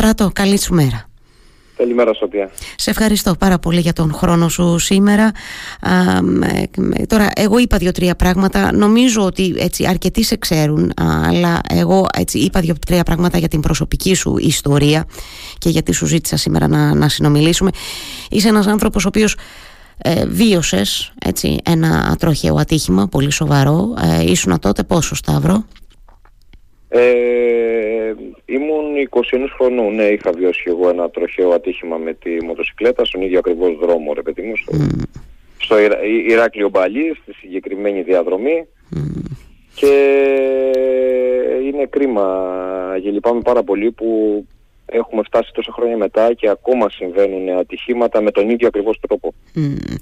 Στράτο, καλή σου μέρα. Καλημέρα Σοφία. Σε ευχαριστώ πάρα πολύ για τον χρόνο σου σήμερα. τώρα, εγώ είπα δύο-τρία πράγματα. Νομίζω ότι έτσι, αρκετοί σε ξέρουν, αλλά εγώ έτσι, είπα δύο-τρία πράγματα για την προσωπική σου ιστορία και γιατί σου ζήτησα σήμερα να, να συνομιλήσουμε. Είσαι ένας άνθρωπος ο οποίος ε, βίωσες έτσι, ένα τροχαίο ατύχημα, πολύ σοβαρό. Ε, ήσουνα τότε πόσο, Σταύρο; Ε, ήμουν 21 χρονών, ναι, είχα βιώσει εγώ ένα τροχαίο ατύχημα με τη μοτοσυκλέτα στον ίδιο ακριβώς δρόμο, ρε παιδί μου, στο, mm. στο Ηράκλειο Μπαλί, στη συγκεκριμένη διαδρομή και είναι κρίμα και λυπάμαι πάρα πολύ που έχουμε φτάσει τόσα χρόνια μετά και ακόμα συμβαίνουν ατυχήματα με τον ίδιο ακριβώς τρόπο. Mm.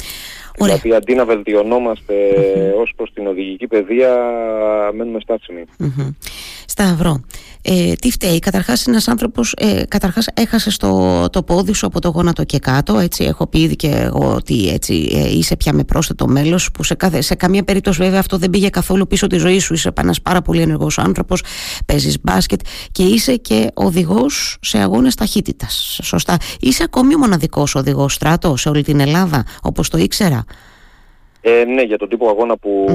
Δηλαδή αντί να βελτιωνόμαστε mm-hmm. ως προς την οδηγική παιδεία μένουμε στάσιμοι. Mm-hmm. Σταυρό, ε, τι φταίει, καταρχάς ένας άνθρωπος, ε, καταρχάς έχασες το, το πόδι σου από το γόνατο και κάτω, έτσι έχω πει ήδη και εγώ ότι έτσι, ε, είσαι πια με πρόσθετο μέλος που σε, κάθε, σε καμία περίπτωση βέβαια αυτό δεν πήγε καθόλου πίσω τη ζωή σου, είσαι ένας πάρα πολύ ενεργός άνθρωπος, παίζεις μπάσκετ και είσαι και οδηγός σε αγώνες ταχύτητας, σωστά. Είσαι ακόμη ο μοναδικός οδηγός στράτος σε όλη την Ελλάδα, όπως το ήξερα. Ε, ναι, για τον τύπο αγώνα που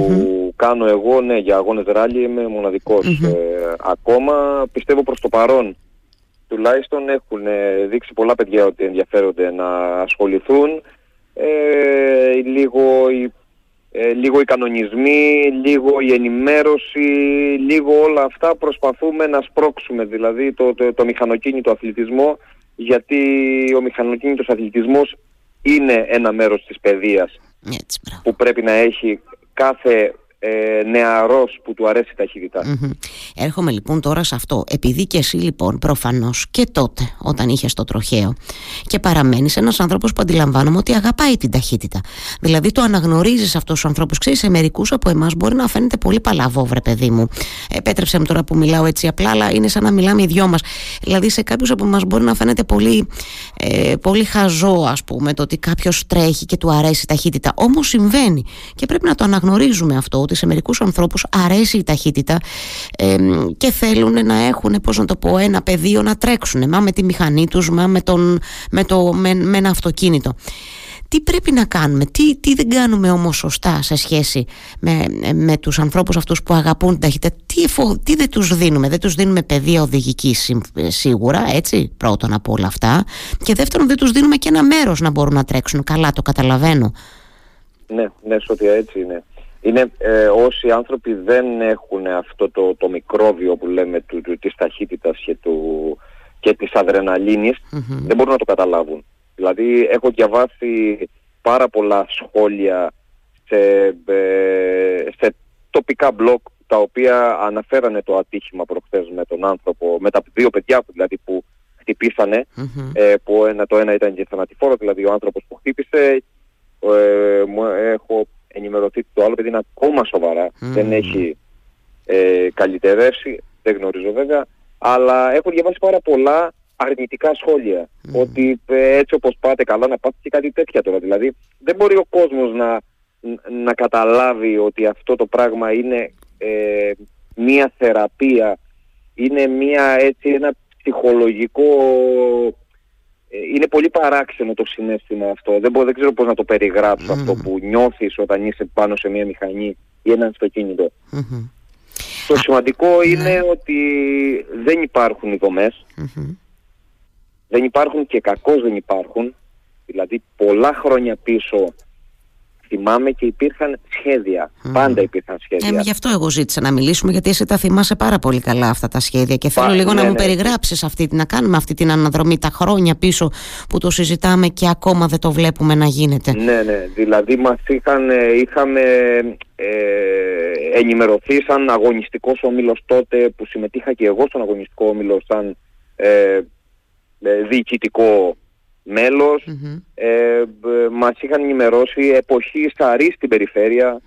κάνω εγώ, ναι, για αγώνες ράλι είμαι ε, ακόμα. Πιστεύω προς το παρόν τουλάχιστον έχουν ε, δείξει πολλά παιδιά ότι ενδιαφέρονται να ασχοληθούν. Ε, λίγο, οι, ε, λίγο οι κανονισμοί, λίγο η ενημέρωση, λίγο όλα αυτά προσπαθούμε να σπρώξουμε δηλαδή το, το, το μηχανοκίνητο αθλητισμό γιατί ο μηχανοκίνητος αθλητισμός είναι ένα μέρος της παιδείας που πρέπει να έχει κάθε ε, νεαρός που του αρέσει η ταχύτητα. Έρχομαι λοιπόν τώρα σε αυτό. Επειδή και εσύ λοιπόν προφανώς και τότε όταν είχες το τροχαίο και παραμένεις ένας άνθρωπος που αντιλαμβάνομαι ότι αγαπάει την ταχύτητα. Δηλαδή το αναγνωρίζεις αυτούς τους ανθρώπους. Ξέρεις σε μερικούς από εμάς μπορεί να φαίνεται πολύ παλαβό βρε παιδί μου. Επέτρεψε μου τώρα που μιλάω έτσι απλά αλλά είναι σαν να μιλάμε οι δυο μας. Δηλαδή σε κάποιους από εμάς μπορεί να φαίνεται πολύ, ε, πολύ χαζό ας πούμε το ότι κάποιος τρέχει και του αρέσει η ταχύτητα. Όμως συμβαίνει και πρέπει να το αναγνωρίζουμε αυτό ότι σε μερικούς ανθρώπους αρέσει η ταχύτητα και θέλουν να έχουν, πώς να το πω, ένα πεδίο να τρέξουν, μα με τη μηχανή τους, μα με, τον, με, το, με, με ένα αυτοκίνητο. Τι πρέπει να κάνουμε, τι, τι δεν κάνουμε όμως σωστά σε σχέση με, με τους ανθρώπους αυτούς που αγαπούν την ταχύτητα, τι, τι δεν τους δίνουμε, δεν τους δίνουμε παιδεία οδηγική σίγουρα, έτσι, πρώτον από όλα αυτά και δεύτερον δεν τους δίνουμε και ένα μέρος να μπορούν να τρέξουν, καλά το καταλαβαίνω. Ναι, ναι, Σωτία, έτσι είναι είναι ε, όσοι άνθρωποι δεν έχουν αυτό το, το μικρόβιο που λέμε του, του, της ταχύτητας και, του, και της αδρεναλίνης δεν μπορούν να το καταλάβουν. Δηλαδή έχω διαβάσει πάρα πολλά σχόλια σε, ε, σε τοπικά μπλοκ τα οποία αναφέρανε το ατύχημα προχθές με τον άνθρωπο, με τα δύο παιδιά δηλαδή που χτυπησανε ε, που ένα, το ένα ήταν και θανατηφόρο, δηλαδή ο άνθρωπος που χτύπησε, ε, έχω ενημερωθεί το άλλο παιδί είναι ακόμα σοβαρά, δεν έχει ε, καλυτερεύσει, δεν γνωρίζω βέβαια, αλλά έχω διαβάσει πάρα πολλά αρνητικά σχόλια. Ότι ε, έτσι όπως πάτε καλά να πάτε και κάτι τέτοια τώρα. Δηλαδή δεν μπορεί ο κόσμος να, να καταλάβει ότι αυτό το πράγμα είναι ε, μία θεραπεία, είναι μία, έτσι, ένα ψυχολογικό ε, είναι πολύ παράξενο το συνέστημα αυτό. Δεν, μπορώ, δεν ξέρω πώς να το περιγράψω αυτό που νιώθεις όταν είσαι πάνω σε μια μηχανή ή ένα αυτοκίνητο. Το σημαντικό ναι. είναι ότι δεν υπάρχουν οι δομες Δεν υπάρχουν και κακώς δεν υπάρχουν. Δηλαδή πολλά χρόνια πίσω θυμάμαι και υπήρχαν σχέδια. Πάντα υπήρχαν σχέδια. Ε, γι' αυτό εγώ ζήτησα να μιλήσουμε, γιατί εσύ τα θυμάσαι πάρα πολύ καλά αυτά τα σχέδια. Και θέλω λίγο να ναι, μου ναι. περιγράψεις αυτή, να κάνουμε αυτή την αναδρομή τα χρόνια πίσω που το συζητάμε και ακόμα δεν το βλέπουμε να γίνεται. Ναι, ναι. Δηλαδή μας είχαν, ε, είχαμε ε, ενημερωθεί σαν αγωνιστικός όμιλος τότε που συμμετείχα και εγώ στον αγωνιστικό όμιλο σαν ε, ε διοικητικό μελος ε, μας είχαν ενημερώσει εποχή Σαρή στην περιφέρεια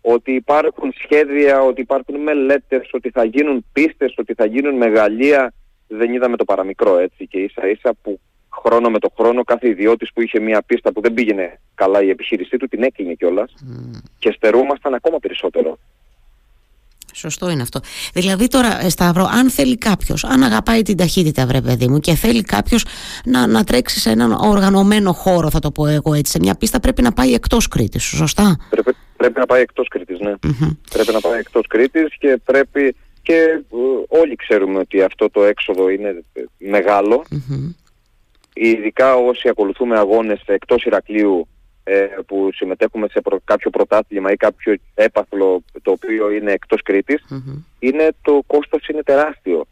ότι υπάρχουν σχέδια, ότι υπάρχουν μελέτες, ότι θα γίνουν πίστες, ότι θα γίνουν μεγαλεία. Δεν είδαμε το παραμικρό έτσι και ίσα ίσα που χρόνο με το χρόνο κάθε ιδιώτης που είχε μια πίστα που δεν πήγαινε καλά η επιχείρησή του την έκλεινε κιόλας και στερούμασταν ακόμα περισσότερο. Σωστό είναι αυτό. Δηλαδή τώρα, ε, Σταύρο, αν θέλει κάποιος, αν αγαπάει την ταχύτητα, βρε παιδί μου, και θέλει κάποιος να, να τρέξει σε έναν οργανωμένο χώρο, θα το πω εγώ έτσι, σε μια πίστα, πρέπει να πάει εκτός Κρήτης, σωστά; Πρέπει, πρέπει να πάει εκτός Κρήτης, ναι. Πρέπει να πάει εκτός Κρήτης και πρέπει. Και ε, όλοι ξέρουμε ότι αυτό το έξοδο είναι μεγάλο. Ειδικά όσοι ακολουθούμε αγώνες εκτός Ηρακλείου ε, που συμμετέχουμε σε κάποιο πρωτάθλημα ή κάποιο έπαθλο το οποίο είναι εκτός είναι το κόστος είναι τεράστιο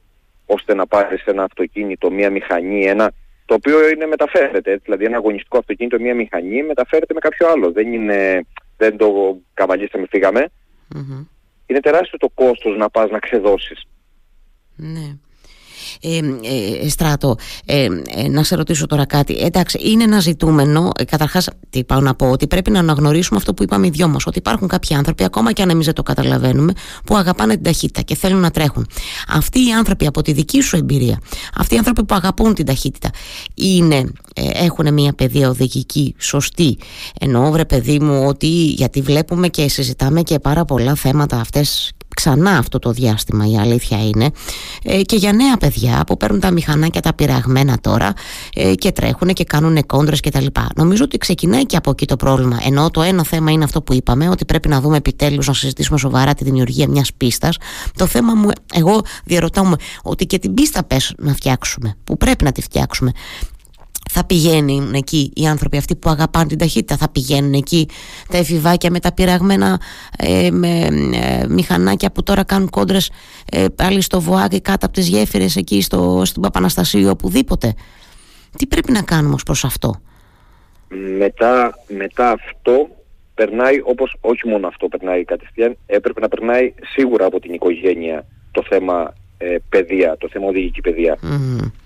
ώστε να πάρεις ένα αυτοκίνητο, μία μηχανή, ένα, το οποίο είναι μεταφέρεται. Δηλαδή ένα αγωνιστικό αυτοκίνητο, μία μηχανή μεταφέρεται με κάποιο άλλο. Δεν, είναι, δεν το καβαλήσαμε, Είναι τεράστιο το κόστος να πας να ξεδώσεις. Ναι ε, ε, Στράτο, ε, ε, να σε ρωτήσω τώρα κάτι. Εντάξει, είναι ένα ζητούμενο. Ε, Καταρχάς, τι πάω να πω, ότι πρέπει να αναγνωρίσουμε αυτό που είπαμε οι δυο μας. Ότι υπάρχουν κάποιοι άνθρωποι, ακόμα και αν εμείς δεν το καταλαβαίνουμε, που αγαπάνε την ταχύτητα και θέλουν να τρέχουν. Αυτοί οι άνθρωποι, από τη δική σου εμπειρία, αυτοί οι άνθρωποι που αγαπούν την ταχύτητα, είναι, ε, έχουν μια παιδεία οδηγική σωστή; Εννοώ, βρε παιδί μου, ότι γιατί βλέπουμε και συζητάμε και πάρα πολλά θέματα αυτές ξανά αυτό το διάστημα η αλήθεια είναι. Ε, και για νέα παιδιά που παίρνουν τα μηχανάκια τα πειραγμένα τώρα ε, και τρέχουν και κάνουν κόντρες και τα λοιπά. Νομίζω ότι ξεκινάει και από εκεί το πρόβλημα. Ενώ το ένα θέμα είναι αυτό που είπαμε ότι πρέπει να δούμε επιτέλους να συζητήσουμε σοβαρά τη δημιουργία μιας πίστας. Το θέμα μου εγώ διαρωτάω ότι και την πίστα πες να φτιάξουμε που πρέπει να τη φτιάξουμε θα πηγαίνουν εκεί οι άνθρωποι αυτοί που αγαπάνε την ταχύτητα θα πηγαίνουν εκεί τα εφηβάκια με τα πειραγμένα ε, με, ε, μηχανάκια που τώρα κάνουν κόντρες ε, πάλι στο Βοάκ κάτω από τις γέφυρες εκεί στο, στην Παπαναστασίου οπουδήποτε. Τι πρέπει να κάνουμε ως προς αυτό; Μετά, μετά αυτό περνάει όπως όχι μόνο αυτό περνάει κατευθείαν έπρεπε να περνάει σίγουρα από την οικογένεια το θέμα ε, παιδεία, το θέμα οδηγική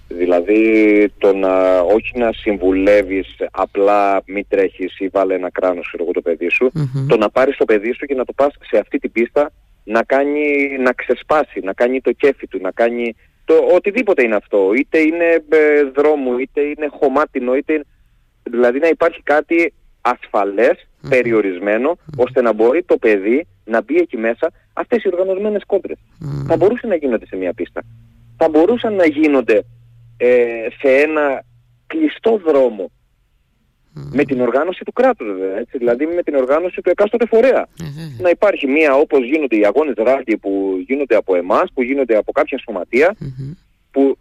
Δηλαδή το να όχι να συμβουλεύεις απλά μη τρέχεις ή βάλε ένα κράνος εγώ το παιδί σου, το να πάρεις το παιδί σου και να το πας σε αυτή την πίστα να κάνει, να ξεσπάσει, να κάνει το κέφι του, να κάνει το οτιδήποτε είναι αυτό, είτε είναι ε, δρόμου, είτε είναι χωμάτινο, είτε δηλαδή να υπάρχει κάτι ασφαλές, περιορισμένο, ώστε να μπορεί το παιδί να μπει εκεί μέσα αυτές οι οργανωμένες κόντρες. Θα μπορούσε να γίνονται σε μια πίστα. Θα μπορούσαν να γίνονται ε, σε ένα κλειστό δρόμο. Με την οργάνωση του κράτους βέβαια, έτσι, δηλαδή με την οργάνωση του εκάστοτε φορέα. Να υπάρχει μία όπως γίνονται οι αγώνες ράγγι που γίνονται από εμάς, που γίνονται από κάποια που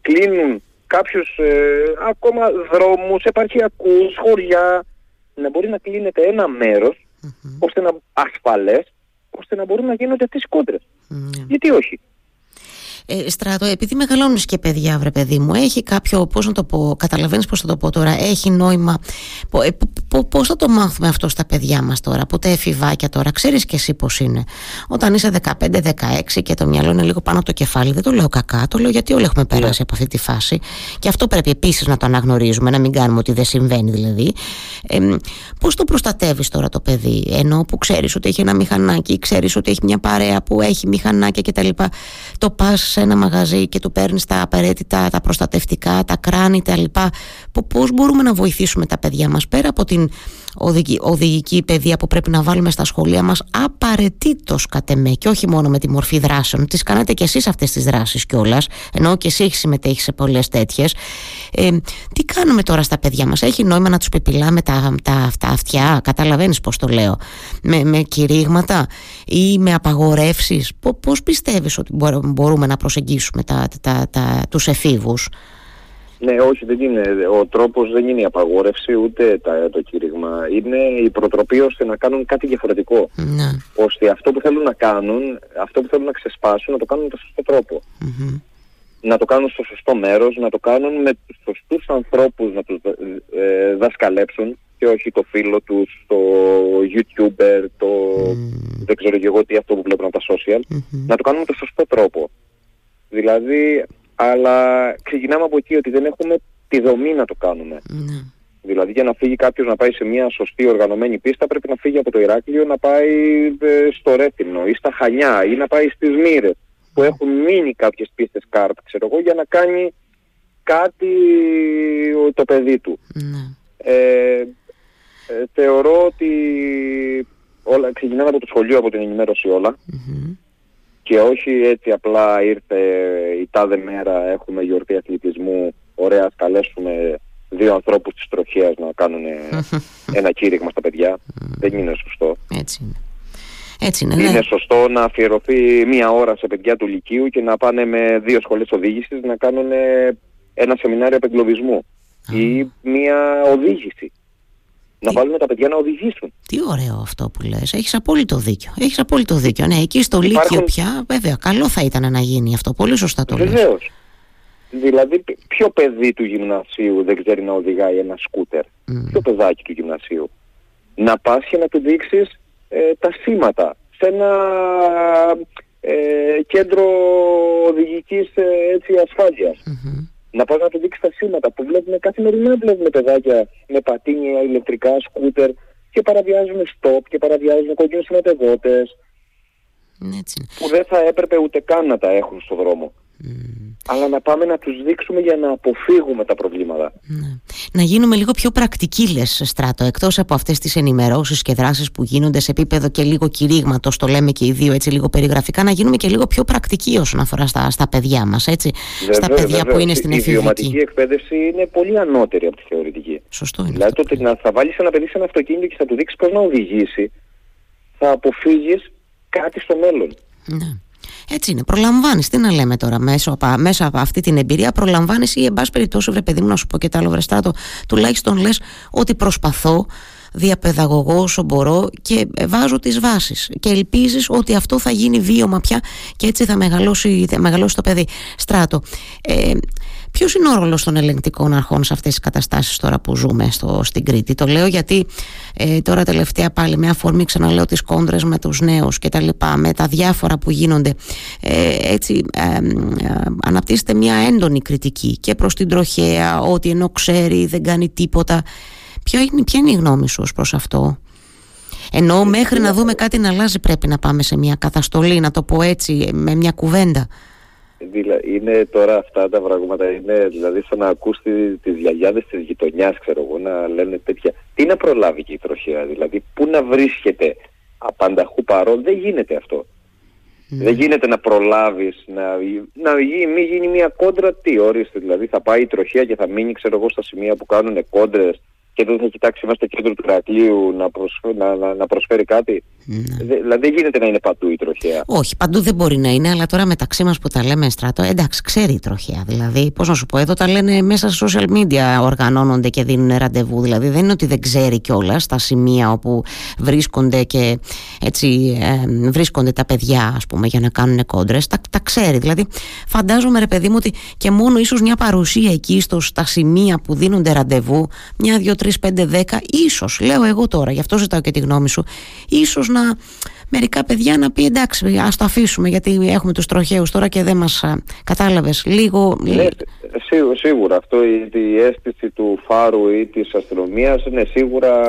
κλείνουν κάποιους ε, ακόμα δρόμους, επαρχιακούς, χωριά, να μπορεί να κλείνεται ένα ώστε να ασφαλές, ώστε να μπορούν να γίνονται αυτές οι κόντρες. Γιατί όχι; Ε, στράτο, επειδή μεγαλώνεις και παιδιά, βρε παιδί μου, έχει κάποιο, πώς να το πω, καταλαβαίνεις πώς θα το πω τώρα, έχει νόημα. Πώς θα το μάθουμε αυτό στα παιδιά μας τώρα, που τα εφηβάκια τώρα, ξέρεις και εσύ πώς είναι. Όταν είσαι 15-16 και το μυαλό είναι λίγο πάνω από το κεφάλι, δεν το λέω κακά, το λέω γιατί όλοι έχουμε περάσει yeah. από αυτή τη φάση. Και αυτό πρέπει επίσης να το αναγνωρίζουμε, να μην κάνουμε ότι δεν συμβαίνει δηλαδή. Ε, πώς το προστατεύεις τώρα το παιδί, ενώ που ξέρεις ότι έχει ένα μηχανάκι, ξέρεις ότι έχει μια παρέα που έχει μηχανάκια κτλ. Το πας σε ένα μαγαζί και του παίρνεις τα απαραίτητα, τα προστατευτικά, τα κράνη, τα λοιπά. Πώς μπορούμε να βοηθήσουμε τα παιδιά μας πέρα από την οδηγική, οδηγική παιδεία που πρέπει να βάλουμε στα σχολεία μας, απαραίτητος κατ' εμέ και όχι μόνο με τη μορφή δράσεων. Τις κάνετε κι εσείς αυτές τις δράσεις κιόλας, ενώ και εσύ έχεις συμμετέχει σε πολλές τέτοιες. Ε, τι κάνουμε τώρα στα παιδιά μας, Έχει νόημα να τους πεπιλάμε τα, τα, τα αυτιά, καταλαβαίνεις πώς το λέω, με, με κηρύγματα ή με απαγορεύσεις; Πώς πιστεύεις ότι μπορούμε να προσεγγίσουμε τα, τα, τα, τους εφήβους. Ναι, όχι, δεν είναι. Ο τρόπος δεν είναι η απαγόρευση ούτε τα, το κήρυγμα. Είναι η προτροπή ώστε να κάνουν κάτι διαφορετικό. Ναι. Ώστε αυτό που θέλουν να κάνουν, αυτό που θέλουν να ξεσπάσουν, να το κάνουν με τον σωστό Να το κάνουν στο σωστό μέρος, να το κάνουν με τους σωστούς ανθρώπους να τους ε, δασκαλέψουν και όχι το φίλο τους, το youtuber, το δεν ξέρω και εγώ τι αυτό που βλέπουν από τα social. Να το κάνουν με τον σωστό τρόπο. Δηλαδή, αλλά ξεκινάμε από εκεί ότι δεν έχουμε τη δομή να το κάνουμε. Ναι. Δηλαδή για να φύγει κάποιος να πάει σε μια σωστή οργανωμένη πίστα πρέπει να φύγει από το Ηράκλειο να πάει ε, στο Ρέθυμνο ή στα Χανιά ή να πάει στις Μύρες που έχουν μείνει κάποιες πίστες κάρτ ξέρω εγώ για να κάνει κάτι το παιδί του. Ναι. Ε, ε, θεωρώ ότι όλα, ξεκινάμε από το σχολείο από την ενημέρωση και όχι έτσι απλά ήρθε η τάδε μέρα έχουμε γιορτή αθλητισμού. Ωραία ας καλέσουμε δύο ανθρώπους της τροχίας να κάνουν ένα κήρυγμα στα παιδιά. Δεν είναι σωστό. Έτσι είναι. Έτσι είναι, είναι ναι. σωστό να αφιερωθεί μία ώρα σε παιδιά του Λυκείου και να πάνε με δύο σχολές οδήγησης να κάνουν ένα σεμινάριο απεγκλωβισμού ή μία οδήγηση. Να βάλουμε τα παιδιά να οδηγήσουν. Τι ωραίο αυτό που λες. Έχεις απόλυτο δίκιο. Έχεις απόλυτο δίκιο. Ναι, εκεί στο Υπάρχουν... Λύκειο πια, βέβαια, καλό θα ήταν να γίνει αυτό. Πολύ σωστά το Βεβαίως. λες. Δηλαδή, ποιο παιδί του γυμνασίου δεν ξέρει να οδηγάει ένα σκούτερ; Mm. Ποιο παιδάκι του γυμνασίου; Να πας και να του δείξεις ε, τα σήματα σε ένα ε, κέντρο οδηγικής ε, έτσι, ασφάλειας. Mm-hmm. Να πας να του δείξεις τα σήματα που βλέπουμε καθημερινά βλέπουμε παιδάκια με πατίνια, ηλεκτρικά, σκούτερ και παραβιάζουν στόπ και παραβιάζουν κόκκινους σηματεγότες που δεν θα έπρεπε ούτε καν να τα έχουν στο δρόμο αλλά να πάμε να τους δείξουμε για να αποφύγουμε τα προβλήματα. Ναι. Να γίνουμε λίγο πιο πρακτικοί λες Στράτο, εκτός από αυτές τις ενημερώσεις και δράσεις που γίνονται σε επίπεδο και λίγο κηρύγματος, το λέμε και οι δύο έτσι λίγο περιγραφικά, να γίνουμε και λίγο πιο πρακτικοί όσον αφορά στα, στα παιδιά μας, έτσι, στα παιδιά που είναι στην εφηβική. Η βιωματική εκπαίδευση είναι πολύ ανώτερη από τη θεωρητική. Σωστό είναι. Δηλαδή το ότι να θα βάλεις ένα παιδί σε ένα αυτοκίνητο και θα του δείξεις πώς να οδηγήσει, θα αποφύγεις κάτι στο μέλλον. Ναι. Έτσι είναι. Προλαμβάνεις. Τι να λέμε τώρα μέσα από, μέσα από αυτή την εμπειρία, προλαμβάνεις ή, εν πάση περιπτώσει, βρε παιδί μου, να σου πω και τα άλλο βρεστάτο, τουλάχιστον λες ότι προσπαθώ διαπαιδαγωγώ όσο μπορώ και βάζω τις βάσεις και ελπίζεις ότι αυτό θα γίνει βίωμα πια και έτσι θα μεγαλώσει, θα μεγαλώσει το παιδί στράτο ε, Ποιος είναι ο ρόλος των ελεγκτικών αρχών σε αυτές τις καταστάσεις τώρα που ζούμε στο, στην Κρήτη; Το λέω γιατί ε, τώρα τελευταία πάλι με αφορμή ξαναλέω τις κόντρες με τους νέους και τα λοιπά, με τα διάφορα που γίνονται. Ε, έτσι ε, αναπτύσσεται μια έντονη κριτική και προς την τροχέα, ότι ενώ ξέρει δεν κάνει τίποτα. Ποιο είναι, ποια είναι η γνώμη σου ως προς αυτό; Ενώ μέχρι να δούμε κάτι να αλλάζει πρέπει να πάμε σε μια καταστολή να το πω έτσι με μια κουβέντα είναι τώρα αυτά τα πράγματα, είναι δηλαδή σαν να ακούς τις γιαγιάδες της γειτονιάς, ξέρω εγώ, να λένε τέτοια. Τι να προλάβει και η τροχέα, δηλαδή, πού να βρίσκεται απανταχού παρόν, δεν γίνεται αυτό. Ναι. Δεν γίνεται να προλάβεις, να, να μην γίνει μια κόντρα, τι ορίστε, δηλαδή θα πάει η τροχέα και θα μείνει, ξέρω εγώ, στα σημεία που κάνουν κόντρες και δεν θα κοιτάξει μέσα στο κέντρο του Ηρακλείου να, προσφέρει, να, να, προσφέρει κάτι. Ναι. δηλαδή δεν γίνεται να είναι παντού η τροχέα. Όχι, παντού δεν μπορεί να είναι, αλλά τώρα μεταξύ μας που τα λέμε στρατό, εντάξει, ξέρει η τροχέα. Δηλαδή, πώς να σου πω, εδώ τα λένε μέσα στα social media, οργανώνονται και δίνουν ραντεβού. Δηλαδή δεν είναι ότι δεν ξέρει κιόλας στα σημεία όπου βρίσκονται και έτσι ε, βρίσκονται τα παιδιά, ας πούμε, για να κάνουν κόντρες. Τα, τα ξέρει. Δηλαδή, φαντάζομαι, ρε παιδί μου, ότι και μόνο ίσως μια παρουσία εκεί στο, στα σημεία που δίνονται ραντεβού, μια, δύο, 3, 5, 10, ίσως, λέω εγώ τώρα, γι' αυτό ζητάω και τη γνώμη σου, ίσως να μερικά παιδιά να πει εντάξει ας το αφήσουμε γιατί έχουμε τους τροχαίους τώρα και δεν μας κατάλαβες λίγο... Ναι, σίγουρα, σίγουρα αυτό η, η αίσθηση του φάρου ή της αστυνομίας ναι, σίγουρα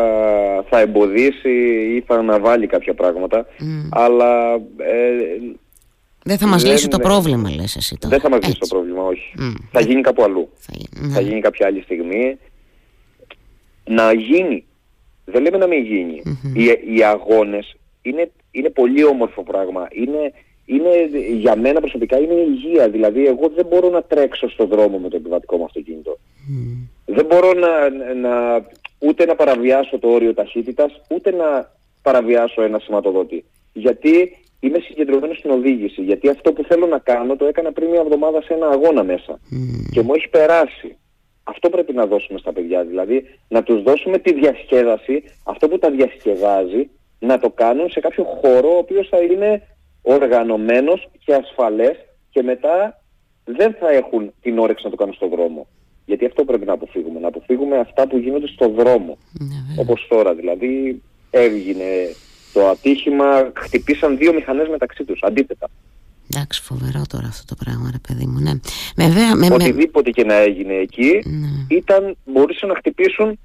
θα εμποδίσει ή θα αναβάλει κάποια πράγματα αλλά... Ε, δεν θα μας λύσει το πρόβλημα λες εσύ τώρα. Δεν θα μας λύσει το πρόβλημα, όχι. Θα γίνει κάπου αλλού. Θα, θα γίνει κάποια άλλη στιγμή να γίνει. Δεν λέμε να μην γινει Οι, οι αγώνες είναι, είναι πολύ όμορφο πράγμα. Είναι, είναι, για μένα προσωπικά είναι υγεία. Δηλαδή εγώ δεν μπορώ να τρέξω στον δρόμο με το επιβατικό μου αυτοκίνητο. Δεν μπορώ να, να, ούτε να παραβιάσω το όριο ταχύτητας, ούτε να παραβιάσω ένα σηματοδότη. Γιατί είμαι συγκεντρωμένος στην οδήγηση. Γιατί αυτό που θέλω να κάνω το έκανα πριν μια εβδομάδα σε ένα αγώνα μέσα. Και μου έχει περάσει. Αυτό πρέπει να δώσουμε στα παιδιά, δηλαδή να τους δώσουμε τη διασκέδαση, αυτό που τα διασκεδάζει, να το κάνουν σε κάποιο χώρο ο οποίος θα είναι οργανωμένος και ασφαλές και μετά δεν θα έχουν την όρεξη να το κάνουν στον δρόμο. Γιατί αυτό πρέπει να αποφύγουμε, να αποφύγουμε αυτά που γίνονται στον δρόμο. Ναι, Όπως τώρα δηλαδή έγινε το ατύχημα, χτυπήσαν δύο μηχανές μεταξύ τους, αντίθετα. Εντάξει, φοβερό τώρα αυτό το πράγμα, ρε παιδί μου. Ναι. Βέβαια, με, Οτιδήποτε και να έγινε εκεί, ναι. ήταν, μπορούσαν να χτυπήσουν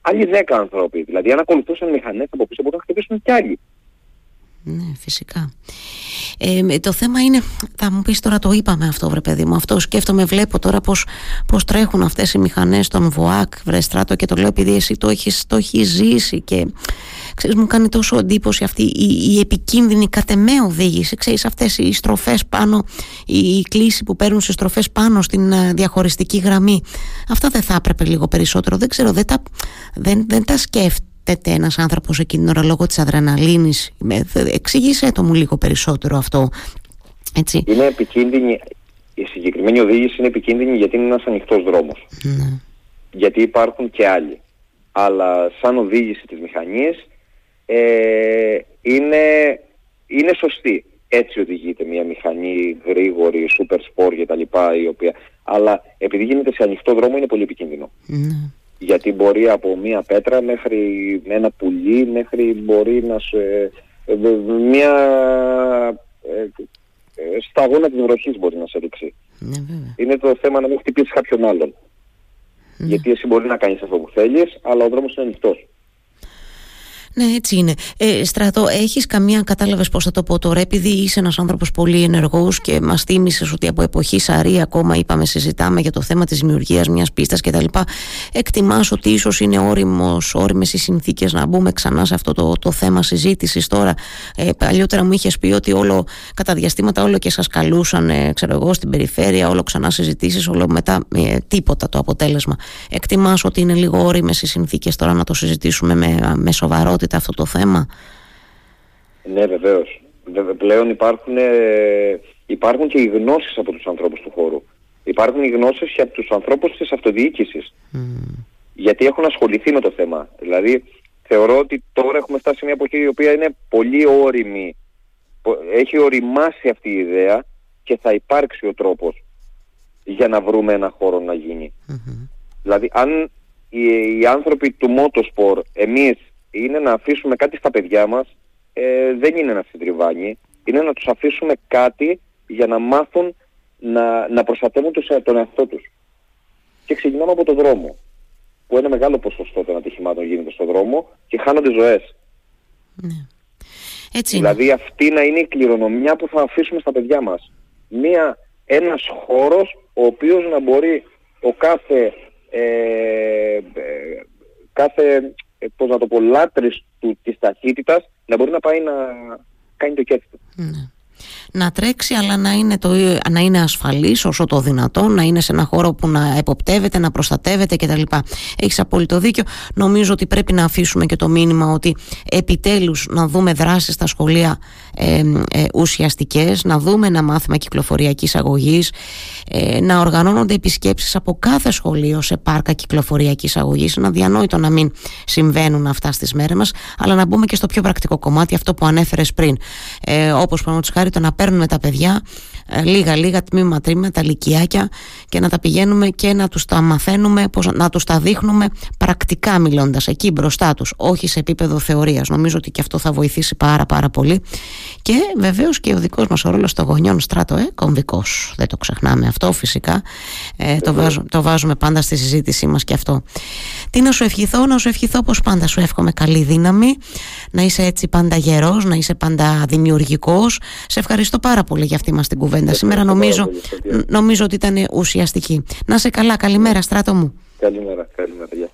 άλλοι δέκα άνθρωποι. Δηλαδή, αν ακολουθούσαν μηχανές από πίσω, μπορούσαν να χτυπήσουν κι άλλοι. Ναι, φυσικά. Ε, το θέμα είναι, θα μου πεις τώρα το είπαμε αυτό βρε παιδί μου, αυτό σκέφτομαι, βλέπω τώρα πως, πως τρέχουν αυτές οι μηχανές των ΒΟΑΚ, βρε στράτο και το λέω επειδή εσύ το έχεις, το έχεις ζήσει και ξέρεις μου κάνει τόσο εντύπωση αυτή η, η επικίνδυνη κατεμέ οδήγηση ξέρεις αυτές οι στροφές πάνω η, η κλίση που παίρνουν σε στροφές πάνω στην uh, διαχωριστική γραμμή αυτά δεν θα έπρεπε λίγο περισσότερο δεν ξέρω δεν τα, δεν, δεν τα σκέφτεται ένας άνθρωπος εκείνη την ώρα λόγω της αδρεναλίνης εξήγησέ το μου λίγο περισσότερο αυτό έτσι. Είναι επικίνδυνη η συγκεκριμένη οδήγηση είναι επικίνδυνη γιατί είναι ένας ανοιχτός δρόμος. Ναι. Γιατί υπάρχουν και άλλοι. Αλλά σαν οδήγηση της μηχανής ε, είναι, είναι σωστή. Έτσι οδηγείται μια μηχανή γρήγορη, super sport και τα λοιπά η οποία... Αλλά επειδή γίνεται σε ανοιχτό δρόμο είναι πολύ επικίνδυνο. Ναι. Γιατί μπορεί από μια πέτρα μέχρι ένα πουλί μέχρι μπορεί να σε... Ε, μια ε, ε, στα αγώνα της βροχής μπορεί να σε ρίξει. Ναι, Είναι το θέμα να μην χτυπήσεις κάποιον άλλον. Ναι. Γιατί εσύ μπορεί να κάνεις αυτό που θέλεις, αλλά ο δρόμος είναι ανοιχτός. Ναι, έτσι είναι. Ε, στρατό, έχεις καμία, κατάλαβες πώς θα το πω τώρα, επειδή είσαι ένας άνθρωπος πολύ ενεργός και μας θύμισες ότι από εποχή Σαρή ακόμα είπαμε, συζητάμε για το θέμα της δημιουργίας μιας πίστας κτλ. Εκτιμάς ότι ίσως είναι όριμες οι συνθήκες να μπούμε ξανά σε αυτό το, το θέμα συζήτησης τώρα. Ε, παλιότερα μου είχες πει ότι όλο κατά διαστήματα όλο και σας καλούσαν, ε, ξέρω εγώ, στην περιφέρεια, όλο ξανά συζητήσεις, όλο μετά ε, τίποτα το αποτέλεσμα. Εκτιμάς ότι είναι λίγο όριμες οι συνθήκες τώρα να το συζητήσουμε με, με σοβαρότητα αυτό το θέμα; Ναι βεβαίως. Πλέον υπάρχουν, ε, υπάρχουν και οι γνώσεις από τους ανθρώπους του χώρου. Υπάρχουν οι γνώσεις και από τους ανθρώπους της αυτοδιοίκησης. Γιατί έχουν ασχοληθεί με το θέμα. Δηλαδή θεωρώ ότι τώρα έχουμε φτάσει σε μια εποχή η οποία είναι πολύ όρημη. Έχει οριμάσει αυτή η ιδέα και θα υπάρξει ο τρόπος για να βρούμε ένα χώρο να γινει Δηλαδή αν οι, οι άνθρωποι του Motosport, εμείς είναι να αφήσουμε κάτι στα παιδιά μας, ε, δεν είναι να συντριβάνει, είναι να τους αφήσουμε κάτι για να μάθουν να, να προστατεύουν τους, τον εαυτό τους. Και ξεκινάμε από το δρόμο, που ένα μεγάλο ποσοστό των ατυχημάτων γίνεται στο δρόμο και χάνονται ζωές. Ναι. Έτσι δηλαδή αυτή να είναι η κληρονομιά που θα αφήσουμε στα παιδιά μας. Μία, ένας χώρος ο οποίος να μπορεί ο κάθε, ε, ε κάθε ε, πώς να το πω, λάτρης του, της ταχύτητας να μπορεί να πάει να κάνει το κέφι του. Ναι να τρέξει αλλά να είναι, το, να είναι ασφαλής όσο το δυνατόν, να είναι σε ένα χώρο που να εποπτεύεται, να προστατεύεται κτλ. Έχεις απόλυτο δίκιο. Νομίζω ότι πρέπει να αφήσουμε και το μήνυμα ότι επιτέλους να δούμε δράσεις στα σχολεία ε, ε, ουσιαστικές, να δούμε ένα μάθημα κυκλοφοριακής αγωγής, ε, να οργανώνονται επισκέψεις από κάθε σχολείο σε πάρκα κυκλοφοριακής αγωγής, να διανόητο να μην συμβαίνουν αυτά στις μέρες μας, αλλά να μπούμε και στο πιο πρακτικό κομμάτι, αυτό που ανέφερες πριν. Ε, όπως χάρη το να παίρνουμε τα παιδιά ε, λίγα λίγα τμήμα τμήμα τα λυκειάκια και να τα πηγαίνουμε και να τους τα μαθαίνουμε πώς, να τους τα δείχνουμε πρακτικά μιλώντας εκεί μπροστά τους όχι σε επίπεδο θεωρίας. Νομίζω ότι και αυτό θα βοηθήσει πάρα πάρα πολύ. Και βεβαίως και ο δικός μας ο ρόλος των γονιών στράτο ε, κομβικός. Δεν το ξεχνάμε αυτό φυσικά. Ε, το, βάζουμε, το βάζουμε πάντα στη συζήτησή μας και αυτό. Τι να σου ευχηθώ να σου ευχηθώ πως πάντα σου εύχομαι καλή δύναμη να είσαι έτσι πάντα γερός να είσαι πάντα δημιουργικός. Σε ευχαριστώ πάρα πολύ για αυτή μας την κουβέντα κουβέντα σήμερα νομίζω, νομίζω ότι ήταν ουσιαστική. Να σε καλά, καλημέρα στράτο μου. Καλημέρα, καλημέρα.